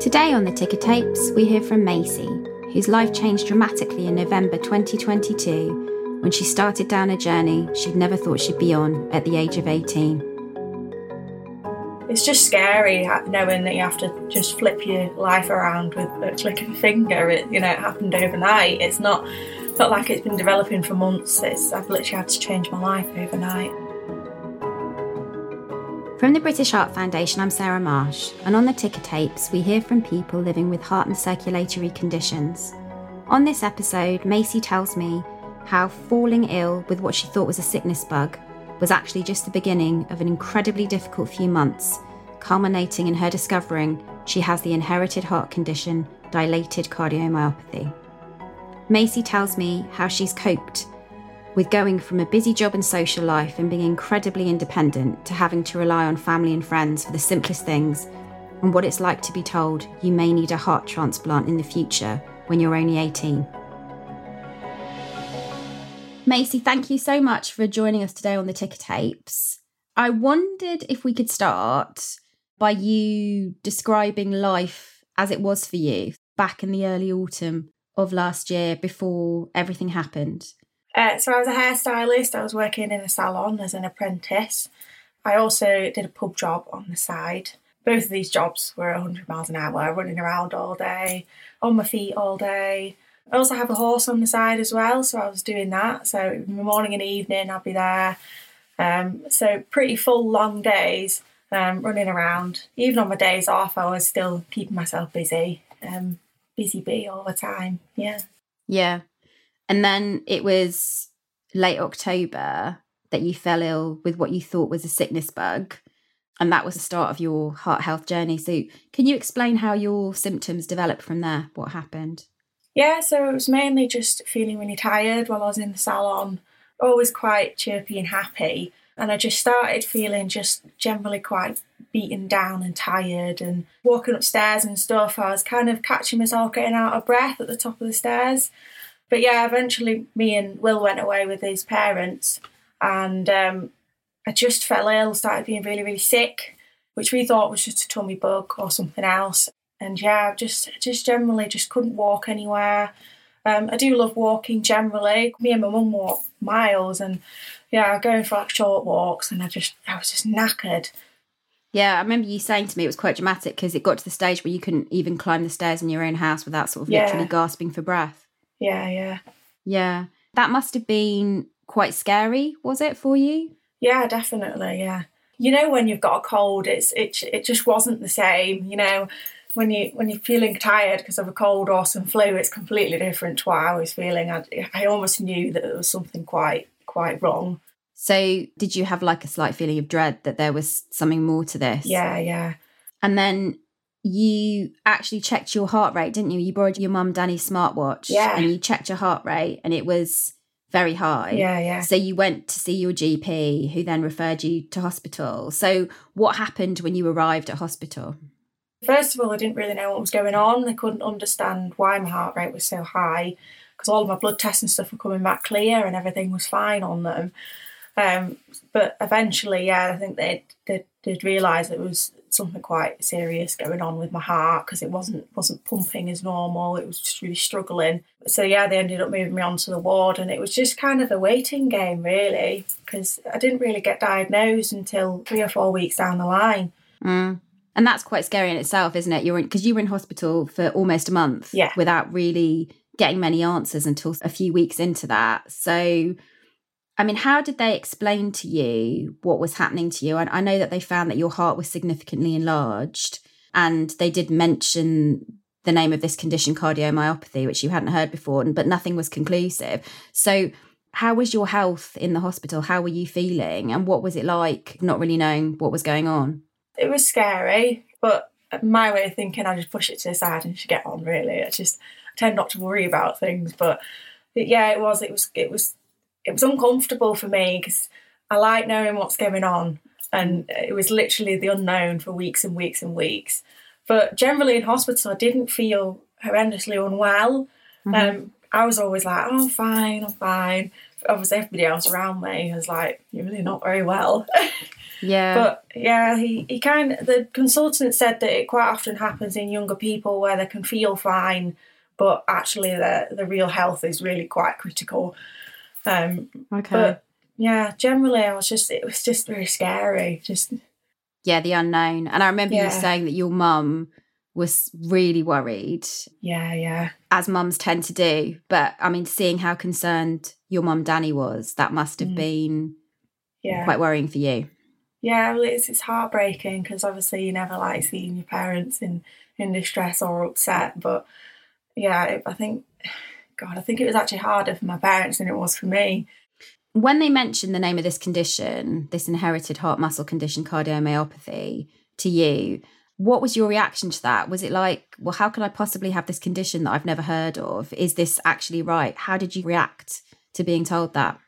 Today on the Ticker Tapes, we hear from Macy, whose life changed dramatically in November 2022 when she started down a journey she'd never thought she'd be on at the age of 18. It's just scary knowing that you have to just flip your life around with a click of a finger. It, you know, it happened overnight. It's not not like it's been developing for months. It's I've literally had to change my life overnight. From the British Heart Foundation, I'm Sarah Marsh, and on the ticker tapes, we hear from people living with heart and circulatory conditions. On this episode, Macy tells me how falling ill with what she thought was a sickness bug was actually just the beginning of an incredibly difficult few months, culminating in her discovering she has the inherited heart condition dilated cardiomyopathy. Macy tells me how she's coped with going from a busy job and social life and being incredibly independent to having to rely on family and friends for the simplest things, and what it's like to be told you may need a heart transplant in the future when you're only 18. Macy, thank you so much for joining us today on the Ticker Tapes. I wondered if we could start by you describing life as it was for you back in the early autumn of last year before everything happened. Uh, so I was a hairstylist. I was working in a salon as an apprentice. I also did a pub job on the side. Both of these jobs were 100 miles an hour, running around all day, on my feet all day. I also have a horse on the side as well, so I was doing that. So in the morning and evening, I'd be there. Um, so pretty full, long days um, running around. Even on my days off, I was still keeping myself busy. Um, busy bee all the time. Yeah. Yeah. And then it was late October that you fell ill with what you thought was a sickness bug. And that was the start of your heart health journey. So, can you explain how your symptoms developed from there? What happened? Yeah, so it was mainly just feeling really tired while I was in the salon, always quite chirpy and happy. And I just started feeling just generally quite beaten down and tired and walking upstairs and stuff. I was kind of catching myself getting out of breath at the top of the stairs but yeah, eventually me and Will went away with his parents, and um, I just fell ill, started being really, really sick, which we thought was just a tummy bug or something else. And yeah, just just generally just couldn't walk anywhere. Um, I do love walking generally. Me and my mum walk miles, and yeah, going for like short walks, and I just I was just knackered. Yeah, I remember you saying to me it was quite dramatic because it got to the stage where you couldn't even climb the stairs in your own house without sort of literally gasping for breath. Yeah, yeah. Yeah. That must have been quite scary, was it for you? Yeah, definitely, yeah. You know when you've got a cold, it's it it just wasn't the same, you know. When you when you're feeling tired because of a cold or some flu, it's completely different to what I was feeling. I, I almost knew that there was something quite quite wrong. So, did you have like a slight feeling of dread that there was something more to this? Yeah, yeah. And then you actually checked your heart rate, didn't you? You borrowed your mum Danny's smartwatch. Yeah. And you checked your heart rate and it was very high. Yeah, yeah. So you went to see your GP who then referred you to hospital. So what happened when you arrived at hospital? First of all, I didn't really know what was going on. I couldn't understand why my heart rate was so high because all of my blood tests and stuff were coming back clear and everything was fine on them. Um, but eventually, yeah, I think they did, did realise it was something quite serious going on with my heart because it wasn't wasn't pumping as normal. It was just really struggling. So yeah, they ended up moving me onto the ward, and it was just kind of a waiting game really because I didn't really get diagnosed until three or four weeks down the line. Mm. And that's quite scary in itself, isn't it? You're because you were in hospital for almost a month, yeah, without really getting many answers until a few weeks into that. So I mean, how did they explain to you what was happening to you? And I know that they found that your heart was significantly enlarged, and they did mention the name of this condition, cardiomyopathy, which you hadn't heard before, but nothing was conclusive. So, how was your health in the hospital? How were you feeling? And what was it like not really knowing what was going on? It was scary, but my way of thinking, I just push it to the side and just get on, really. I just I tend not to worry about things. But yeah, it was, it was, it was it was uncomfortable for me because I like knowing what's going on, and it was literally the unknown for weeks and weeks and weeks. But generally in hospital, I didn't feel horrendously unwell. Mm-hmm. Um, I was always like, oh, I'm fine, I'm fine. Obviously, everybody else around me was like, you're really not very well. Yeah. But yeah, he, he kind of, the consultant said that it quite often happens in younger people where they can feel fine, but actually the, the real health is really quite critical. Um, okay. but yeah, generally I was just, it was just very scary. Just, yeah, the unknown. And I remember you saying that your mum was really worried, yeah, yeah. as mums tend to do. But I mean, seeing how concerned your mum Danny was, that must have Mm. been Yeah. quite worrying for you. Yeah, well, it's, it's heartbreaking because obviously you never like seeing your parents in, in distress or upset. But yeah, it, I think, God, I think it was actually harder for my parents than it was for me. When they mentioned the name of this condition, this inherited heart muscle condition, cardiomyopathy, to you, what was your reaction to that? Was it like, well, how can I possibly have this condition that I've never heard of? Is this actually right? How did you react to being told that?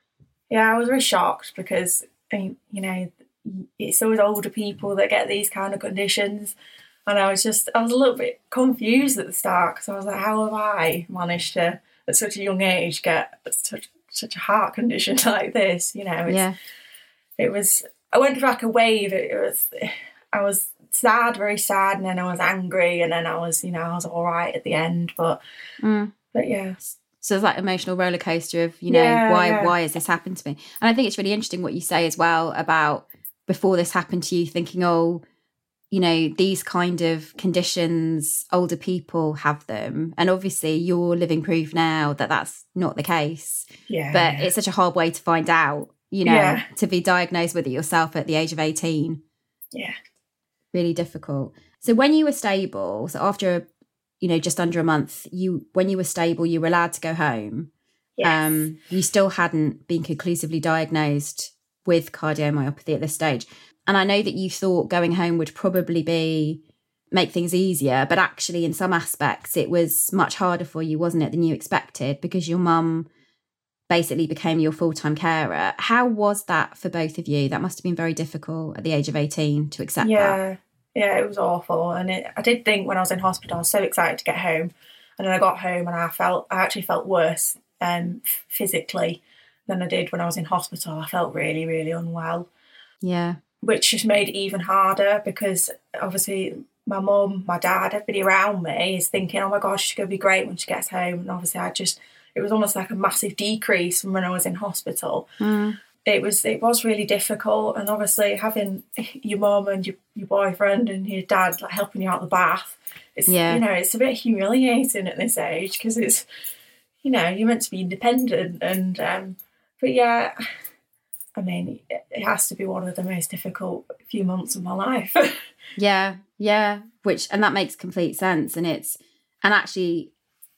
Yeah, I was really shocked because, I mean, you know, it's always older people that get these kind of conditions. And I was just, I was a little bit confused at the start because I was like, how have I managed to, at such a young age, get such, such a heart condition like this? You know, it's, yeah. it was I went through like a wave. It was I was sad, very sad, and then I was angry, and then I was, you know, I was all right at the end. But Mm. but yeah, So it's like emotional roller coaster of, you know, Yeah, why yeah. why has this happened to me? And I think it's really interesting what you say as well about before this happened to you, thinking, oh, you know, these kind of conditions, older people have them, and obviously you're living proof now that that's not the case. yeah, But it's such a hard way to find out, you know, Yeah. to be diagnosed with it yourself at the age of eighteen. yeah, really difficult. So when you were stable, so after you know just under a month, you when you were stable, you were allowed to go home. yes. Um, you still hadn't been conclusively diagnosed with cardiomyopathy at this stage, and I know that you thought going home would probably be make things easier, but actually in some aspects it was much harder for you, wasn't it, than you expected because your mum basically became your full-time carer. How was that for both of you? That must have been very difficult at the age of 18 to accept that. yeah, yeah. It was awful, and it, I did think when I was in hospital, I was so excited to get home, and then I got home and I felt I actually felt worse um, physically than I did when I was in hospital. I felt really, really unwell. Yeah. Which just made it even harder because obviously my mum, my dad, everybody around me is thinking, oh my gosh, she's going to be great when she gets home. And obviously, I just, it was almost like a massive decrease from when I was in hospital. Mm. It was, it was really difficult. And obviously, having your mum and your, your boyfriend and your dad like helping you out the bath, it's, Yeah. you know, it's a bit humiliating at this age because it's, you know, you're meant to be independent. And, um, but yeah, I mean, it it has to be one of the most difficult few months of my life. Yeah, yeah, which and that makes complete sense and it's and actually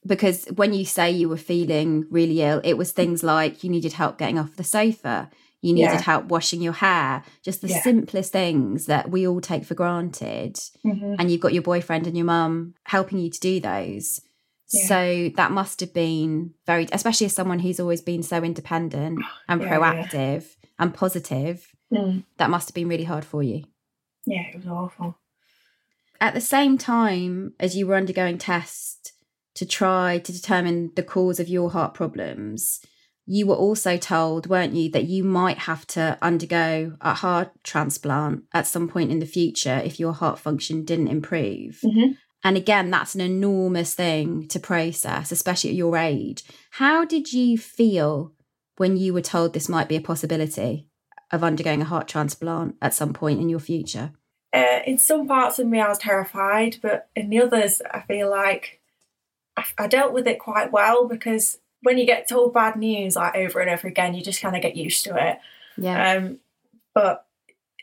because when you say you were feeling really ill, it was things like you needed help getting off the sofa, you needed Yeah. help washing your hair, just the Yeah. simplest things that we all take for granted. Mhm. And you've got your boyfriend and your mum helping you to do those. Yeah. So that must have been very, especially as someone who's always been so independent and proactive and positive, Mm. that must have been really hard for you. Yeah, it was awful. at the same time as you were undergoing tests to try to determine the cause of your heart problems, you were also told, weren't you, that you might have to undergo a heart transplant at some point in the future if your heart function didn't improve. Mhm. And again, that's an enormous thing to process, especially at your age. How did you feel when you were told this might be a possibility of undergoing a heart transplant at some point in your future? Uh, in some parts of me, I was terrified, but in the others, I feel like I, I dealt with it quite well because when you get told bad news like over and over again, you just kind of get used to it. Yeah. Um, but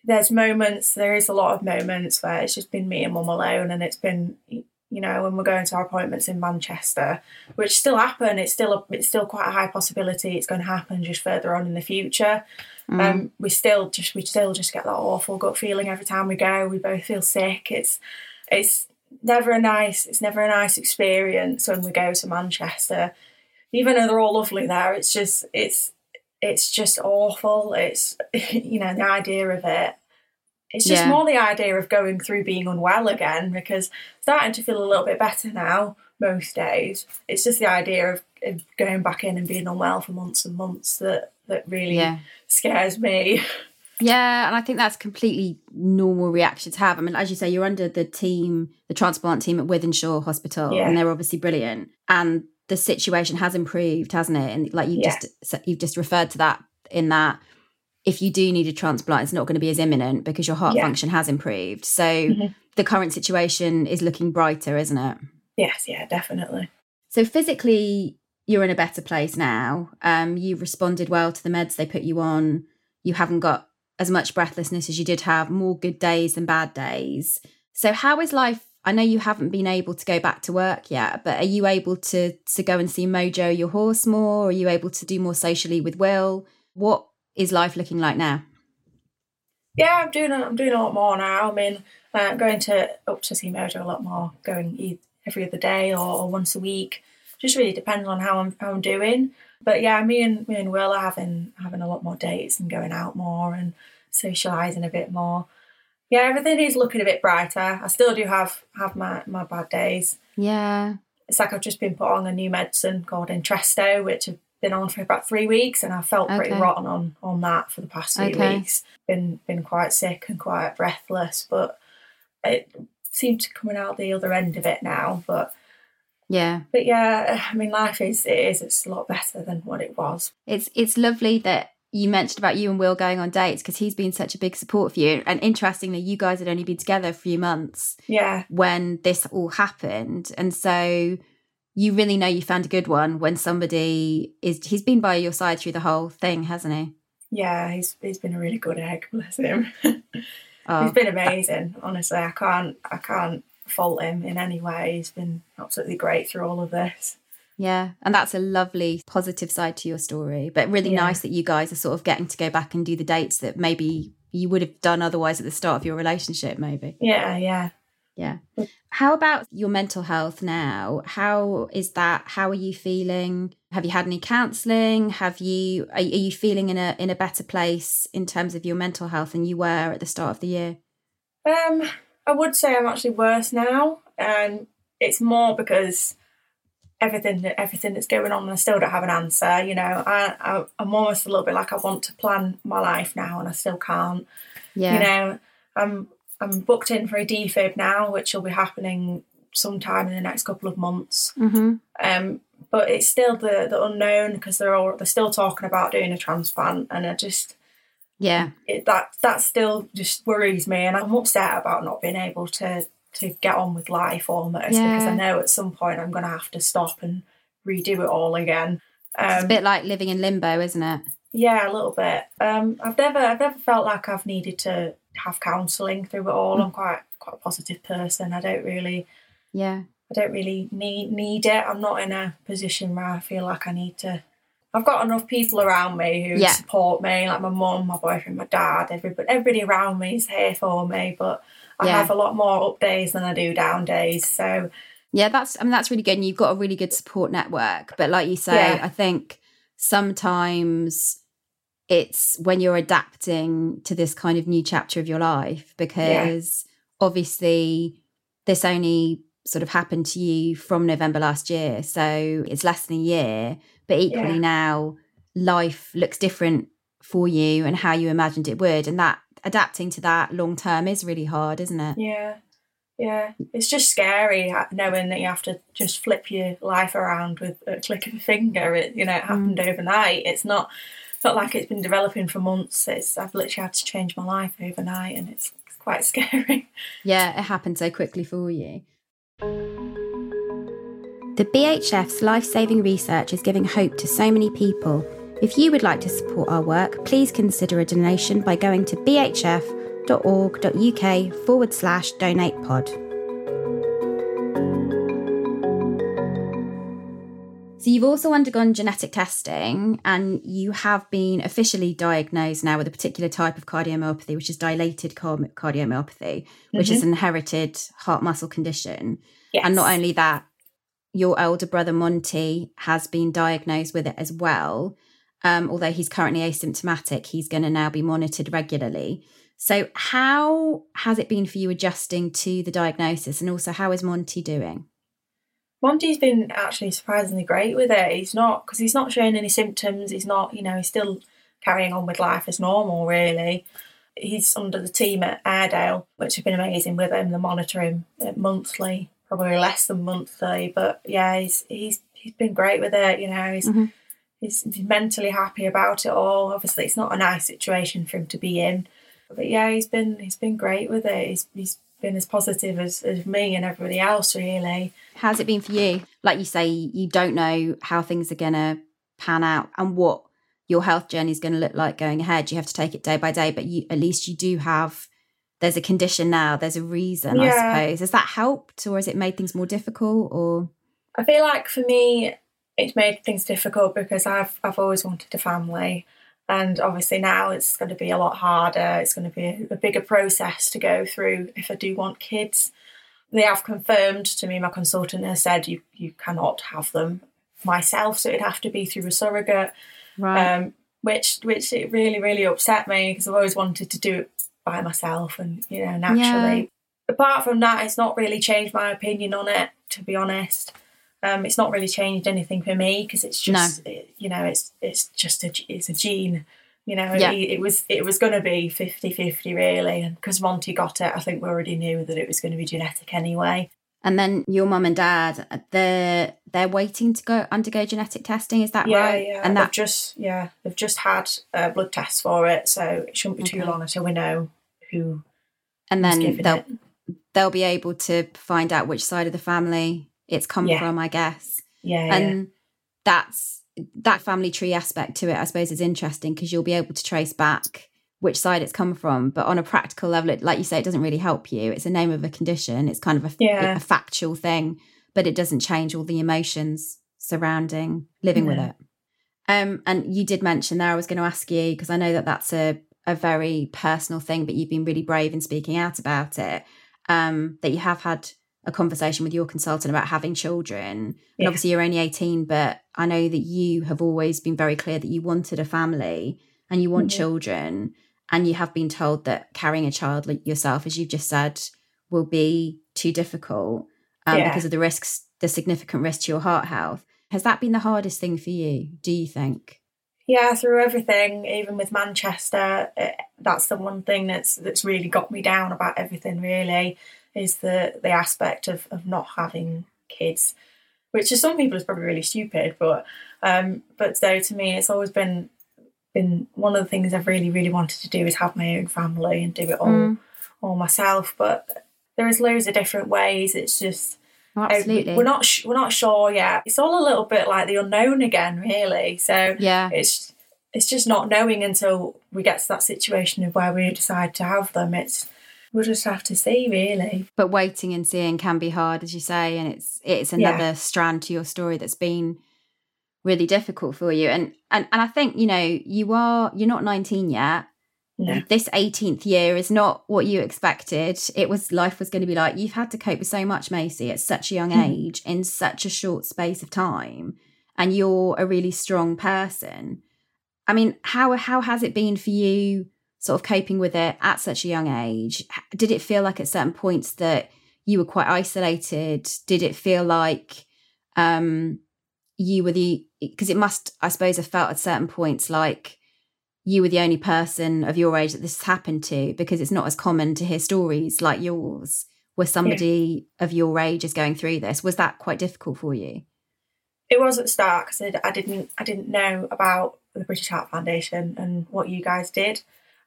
there's moments, there is a lot of moments where it's just been me and mum alone, and it's been, you know, when we're going to our appointments in Manchester, which still happen. It's still a, it's still quite a high possibility it's going to happen just further on in the future. Mm. Um, we still just we still just get that awful gut feeling every time we go. We both feel sick. It's it's never a nice it's never a nice experience when we go to Manchester. Even though they're all lovely there, it's just it's it's just awful. It's you know the idea of it. It's just Yeah. more the idea of going through being unwell again because starting to feel a little bit better now most days. It's just the idea of, of going back in and being unwell for months and months that that really yeah. scares me. Yeah, and I think that's completely normal reaction to have. I mean, as you say, you're under the team, the transplant team at Wythenshawe Hospital, Yeah. and they're obviously brilliant. And the situation has improved, hasn't it? And like you Yeah. just you've just referred to that in that if you do need a transplant, it's not going to be as imminent because your heart Yeah. function has improved. So Mhm. the current situation is looking brighter, isn't it? Yes, yeah, definitely. So physically, you're in a better place now. Um, you've responded well to the meds they put you on. You haven't got as much breathlessness as you did have, more good days than bad days. So how is life? I know you haven't been able to go back to work yet, but are you able to to go and see Mojo your horse more? Are you able to do more socially with Will? What is life looking like now? Yeah, I'm doing. a- I'm doing a lot more now. I mean, uh, I'm going to up to see Mojo a lot more, going every other day or, or once a week. Just really depends on how I'm how I'm doing. But yeah, me and me and Will are having having a lot more dates and going out more and socialising a bit more. Yeah, everything is looking a bit brighter. I still do have have my, my bad days. Yeah. It's like I've just been put on a new medicine called Entresto, which I've been on for about three weeks, and I felt pretty rotten on on that for the past few Okay. weeks. Been been quite sick and quite breathless, but it seemed to coming out the other end of it now. But Yeah. but yeah, I mean, life is it is it's a lot better than what it was. It's it's lovely that you mentioned about you and Will going on dates because he's been such a big support for you. And interestingly, you guys had only been together a few months Yeah, when this all happened. And so you really know you found a good one when somebody is he's been by your side through the whole thing, hasn't he? yeah, he's he's been a really good egg, bless him. Oh, He's been amazing, honestly. I can't I can't fault him in any way. He's been absolutely great through all of this. yeah. And that's a lovely positive side to your story. But really Yeah. nice that you guys are sort of getting to go back and do the dates that maybe you would have done otherwise at the start of your relationship, maybe. Yeah, yeah. Yeah. How about your mental health now? How is that? How are you feeling? Have you had any counselling? Have you are, are you feeling in a in a better place in terms of your mental health than you were at the start of the year? Um, I would say I'm actually worse now, and it's more because everything everything that's going on, and I still don't have an answer. You know, I, I I'm almost a little bit like I want to plan my life now, and I still can't. Yeah. You know, I'm I'm booked in for a defib now, which will be happening sometime in the next couple of months. mm-hmm. Um, but it's still the the unknown because they're all they're still talking about doing a transplant, and I just Yeah. it, that that still just worries me, and I'm upset about not being able to to get on with life almost because I know at some point I'm going to have to stop and redo it all again. It's a Um, bit like living in limbo, isn't it? yeah, a little bit. Um, I've never I've never felt like I've needed to have counselling through it all. I'm mm. quite quite a positive person. I don't really Yeah. I don't really need need it. I'm not in a position where I feel like I need to. I've got enough people around me who Yeah. support me, like my mum, my boyfriend, my dad. Everybody, everybody around me is here for me. But I Yeah. have a lot more up days than I do down days. So Yeah, that's I mean that's really good. And you've got a really good support network. But like you say, Yeah. I think sometimes it's when you're adapting to this kind of new chapter of your life because obviously this only sort of happened to you from November last year. So it's less than a year. But equally Yeah. now life looks different for you and how you imagined it would. And that adapting to that long term is really hard, isn't it? yeah, yeah, it's just scary knowing that you have to just flip your life around with a click of a finger. It you know it happened mm. overnight. It's not. Not like it's been developing for months. It's I've literally had to change my life overnight, and it's, it's quite scary. Yeah, it happened so quickly for you. The BHF's life saving research is giving hope to so many people. If you would like to support our work, please consider a donation by going to bhf.org.uk forward slash donate pod. So, you've also undergone genetic testing and you have been officially diagnosed now with a particular type of cardiomyopathy, which is dilated car- cardiomyopathy, which is an inherited heart muscle condition. Yes. And not only that, your elder brother Monty has been diagnosed with it as well. Um, although he's currently asymptomatic, he's going to now be monitored regularly. So, how has it been for you adjusting to the diagnosis? And also, how is Monty doing? Monty's been actually surprisingly great with it. He's not because he's not showing any symptoms. He's not, you know, he's still carrying on with life as normal, really. He's under the team at Airedale, which have been amazing with him. They monitor him monthly, probably less than monthly, but yeah, he's he's he's been great with it. You know, he's mm-hmm. he's mentally happy about it all. Obviously, it's not a nice situation for him to be in, but yeah, he's been he's been great with it. He's he's been as positive as, as me and everybody else, really. How's it been for you? Like you say, you don't know how things are going to pan out and what your health journey is going to look like going ahead. You have to take it day by day, but you, at least you do have. There's a condition now. There's a reason, yeah. I suppose. Has that helped, or has it made things more difficult? Or I feel like for me, it's made things difficult because I've I've always wanted a family. And obviously now it's going to be a lot harder. It's going to be a, bigger process to go through if I do want kids. They have confirmed to me, my consultant has said you, you cannot have them myself, so it'd have to be through a surrogate. Right. Um, which which it really really upset me because I've always wanted to do it by myself and you know naturally. Yeah. Apart from that, it's not really changed my opinion on it. To be honest, um, it's not really changed anything for me because it's just no. it, you know it's it's just a it's a gene. You know, yeah. it, it was it was going to be 50-50 really, and because Monty got it, I think we already knew that it was going to be genetic anyway. And then your mum and dad, they're they're waiting to go undergo genetic testing. Is that yeah, right? Yeah, and that just yeah, they've just had uh, blood tests for it, so it shouldn't be too long until we know who. And then they'll it. they'll be able to find out which side of the family it's come yeah. from, I guess. Yeah. And yeah. that's that family tree aspect to it, I suppose, is interesting because you'll be able to trace back which side it's come from. But on a practical level, it, like you say, it doesn't really help you. It's a name of a condition. It's kind of a, yeah. a factual thing, but it doesn't change all the emotions surrounding living with it. Um, and you did mention there, I was going to ask you because I know that that's a a very personal thing, but you've been really brave in speaking out about it. Um, that you have had a conversation with your consultant about having children. And obviously, you're only 18, but I know that you have always been very clear that you wanted a family and you want mm-hmm. children. And you have been told that carrying a child like yourself, as you've just said, will be too difficult um, yeah. because of the risks, the significant risk to your heart health. Has that been the hardest thing for you, do you think? Yeah, through everything, even with Manchester, it, that's the one thing that's that's really got me down about everything. Really, is the the aspect of, of not having kids, which to some people is probably really stupid, but um, but so to me, it's always been been one of the things I've really really wanted to do is have my own family and do it all mm. all myself. But there is loads of different ways. It's just oh, absolutely we're not sh- we're not sure yet. It's all a little bit like the unknown again, really. So yeah, it's it's just not knowing until we get to that situation of where we decide to have them. It's we'll just have to see really but waiting and seeing can be hard as you say and it's it's another yeah. strand to your story that's been really difficult for you and and and i think you know you are you're not 19 yet no. this 18th year is not what you expected it was life was going to be like you've had to cope with so much macy at such a young mm. age in such a short space of time and you're a really strong person i mean how how has it been for you sort of coping with it at such a young age? Did it feel like at certain points that you were quite isolated? Did it feel like um, you were the because it must, I suppose, have felt at certain points like you were the only person of your age that this happened to because it's not as common to hear stories like yours where somebody yeah. of your age is going through this. Was that quite difficult for you? It was at the start because I didn't I didn't know about the British Heart Foundation and what you guys did.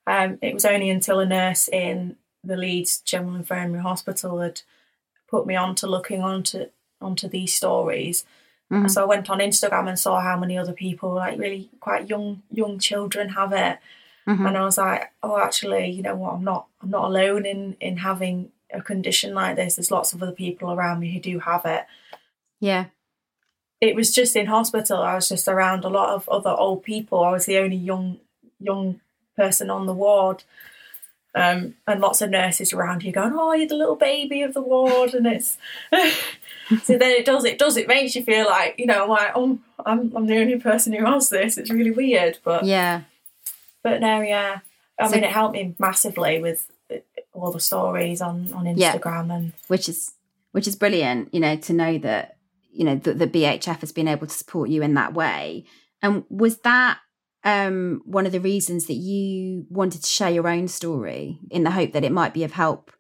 Um, it was only until a nurse in the Leeds General Infirmary Hospital had put me on to looking onto onto these stories. Mm-hmm. So I went on Instagram and saw how many other people, like really quite young young children, have it. Mm-hmm. And I was like, oh, actually, you know what? I'm not I'm not alone in in having a condition like this. There's lots of other people around me who do have it. Yeah. It was just in hospital. I was just around a lot of other old people. I was the only young young person on the ward. Um, and lots of nurses around you going, "Oh, you're the little baby of the ward," and it's so then it does it does it makes you feel like you know I'm like oh I'm I'm the only person who has this. It's really weird, but yeah, but no, yeah. I so, mean, it helped me massively with all the stories on on Instagram yeah, and which is which is brilliant. You know, to know that you know that the BHF has been able to support you in that way. And was that um, one of the reasons that you wanted to share your own story in the hope that it might be of help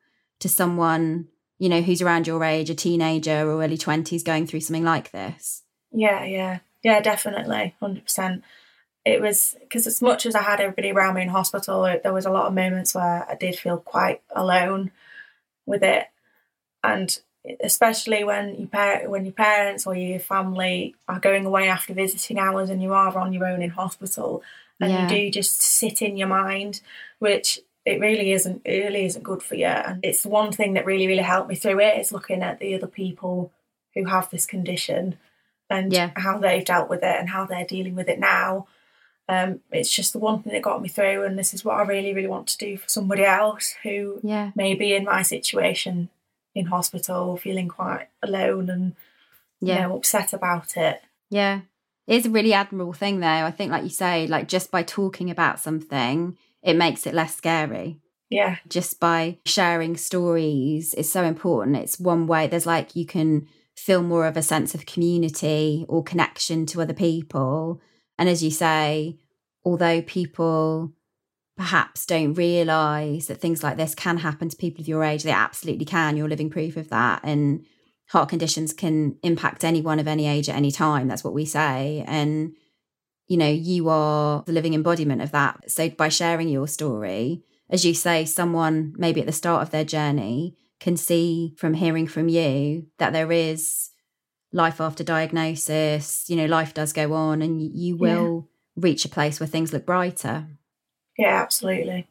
to someone, you know, who's around your age, a teenager or early 20s going through something like this? Yeah, yeah. Yeah, definitely. 100%. It was because, as much as I had everybody around me in hospital, it, there was a lot of moments where I did feel quite alone with it. And especially when you par- when your parents or your family are going away after visiting hours and you are on your own in hospital and yeah. you do just sit in your mind which it really isn't it really isn't good for you and it's one thing that really really helped me through it is looking at the other people who have this condition and yeah. how they've dealt with it and how they're dealing with it now um, it's just the one thing that got me through and this is what i really really want to do for somebody else who yeah. may be in my situation in hospital, feeling quite alone and yeah. you know, upset about it. Yeah. It's a really admirable thing though. I think like you say, like just by talking about something, it makes it less scary. Yeah. Just by sharing stories is so important. It's one way there's like you can feel more of a sense of community or connection to other people. And as you say, although people perhaps don't realize that things like this can happen to people of your age. They absolutely can. You're living proof of that. And heart conditions can impact anyone of any age at any time. That's what we say. And, you know, you are the living embodiment of that. So by sharing your story, as you say, someone maybe at the start of their journey can see from hearing from you that there is life after diagnosis, you know, life does go on and you will yeah. reach a place where things look brighter. Yeah, absolutely.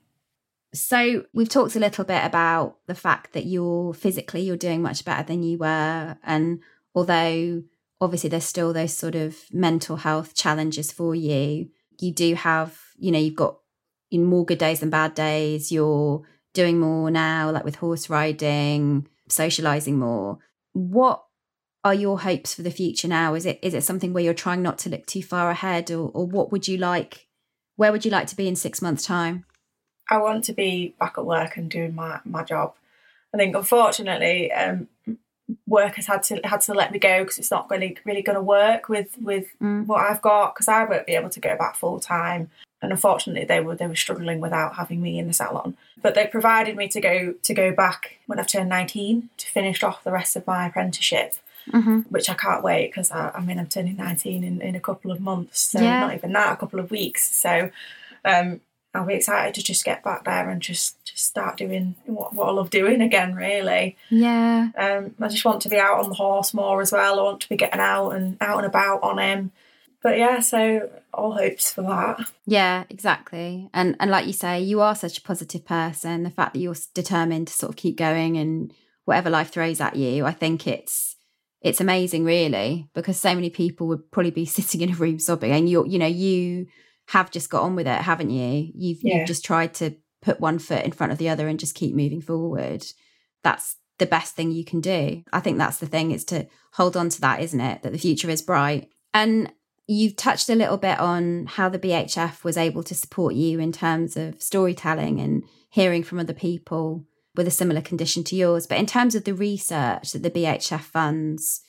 So we've talked a little bit about the fact that you're physically you're doing much better than you were and although obviously there's still those sort of mental health challenges for you you do have you know you've got in more good days than bad days you're doing more now like with horse riding socializing more what are your hopes for the future now is it is it something where you're trying not to look too far ahead or, or what would you like where would you like to be in six months' time? I want to be back at work and doing my, my job. I think unfortunately, um, work has had to had to let me go because it's not really really going to work with with mm. what I've got because I won't be able to go back full time. And unfortunately, they were they were struggling without having me in the salon. But they provided me to go to go back when I've turned nineteen to finish off the rest of my apprenticeship mm-hmm. which I can't wait because I, I, mean I'm turning 19 in, in a couple of months, so yeah. not even that, a couple of weeks. So um, I'll be excited to just get back there and just just start doing what, what I love doing again. Really, yeah. Um, I just want to be out on the horse more as well. I want to be getting out and out and about on him. But yeah, so all hopes for that. Yeah, exactly. And and like you say, you are such a positive person. The fact that you're determined to sort of keep going and whatever life throws at you, I think it's it's amazing really because so many people would probably be sitting in a room sobbing and you're you know you have just got on with it haven't you? You've, yeah. you've just tried to put one foot in front of the other and just keep moving forward. That's the best thing you can do. I think that's the thing is to hold on to that isn't it? That the future is bright. And you've touched a little bit on how the bhf was able to support you in terms of storytelling and hearing from other people with a similar condition to yours. But in terms of the research that the BHF funds,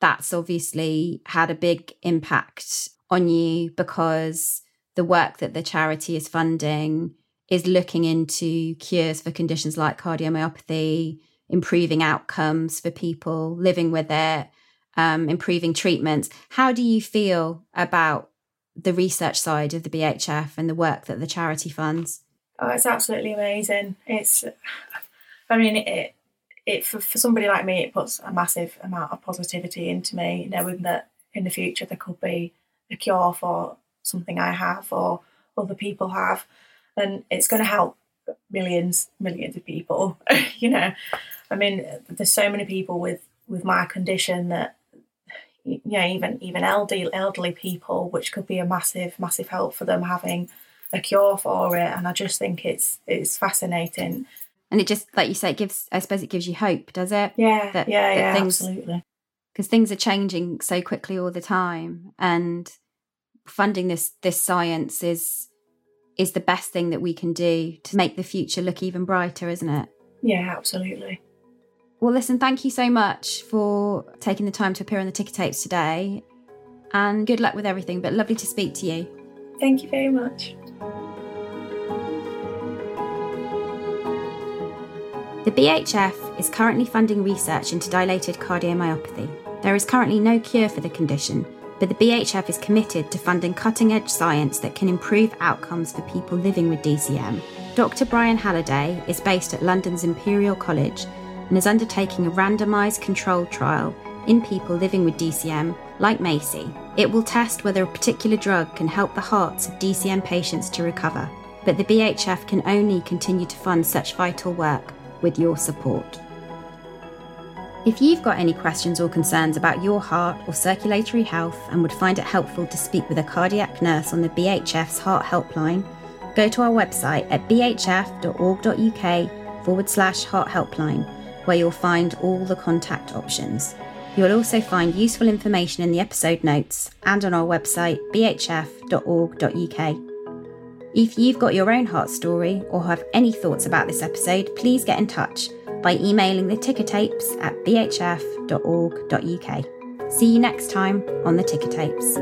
that's obviously had a big impact on you because the work that the charity is funding is looking into cures for conditions like cardiomyopathy, improving outcomes for people living with it, um, improving treatments. How do you feel about the research side of the BHF and the work that the charity funds? Oh, it's absolutely amazing. It's I mean, it, it for, for somebody like me, it puts a massive amount of positivity into me, knowing that in the future there could be a cure for something I have or other people have, and it's going to help millions, millions of people. you know, I mean, there's so many people with with my condition that you know, even even elderly elderly people, which could be a massive, massive help for them having a cure for it. And I just think it's it's fascinating and it just like you say it gives i suppose it gives you hope does it? Yeah that, yeah that yeah things, absolutely. Because things are changing so quickly all the time and funding this this science is is the best thing that we can do to make the future look even brighter isn't it? Yeah absolutely. Well listen thank you so much for taking the time to appear on the ticker tapes today and good luck with everything but lovely to speak to you. Thank you very much. The BHF is currently funding research into dilated cardiomyopathy. There is currently no cure for the condition, but the BHF is committed to funding cutting edge science that can improve outcomes for people living with DCM. Dr. Brian Halliday is based at London's Imperial College and is undertaking a randomised controlled trial in people living with DCM, like Macy. It will test whether a particular drug can help the hearts of DCM patients to recover, but the BHF can only continue to fund such vital work with your support. If you've got any questions or concerns about your heart or circulatory health and would find it helpful to speak with a cardiac nurse on the BHF's Heart Helpline, go to our website at bhf.org.uk forward slash heart helpline, where you'll find all the contact options. You'll also find useful information in the episode notes and on our website bhf.org.uk. If you've got your own heart story or have any thoughts about this episode, please get in touch by emailing the ticker tapes at bhf.org.uk. See you next time on the ticker tapes.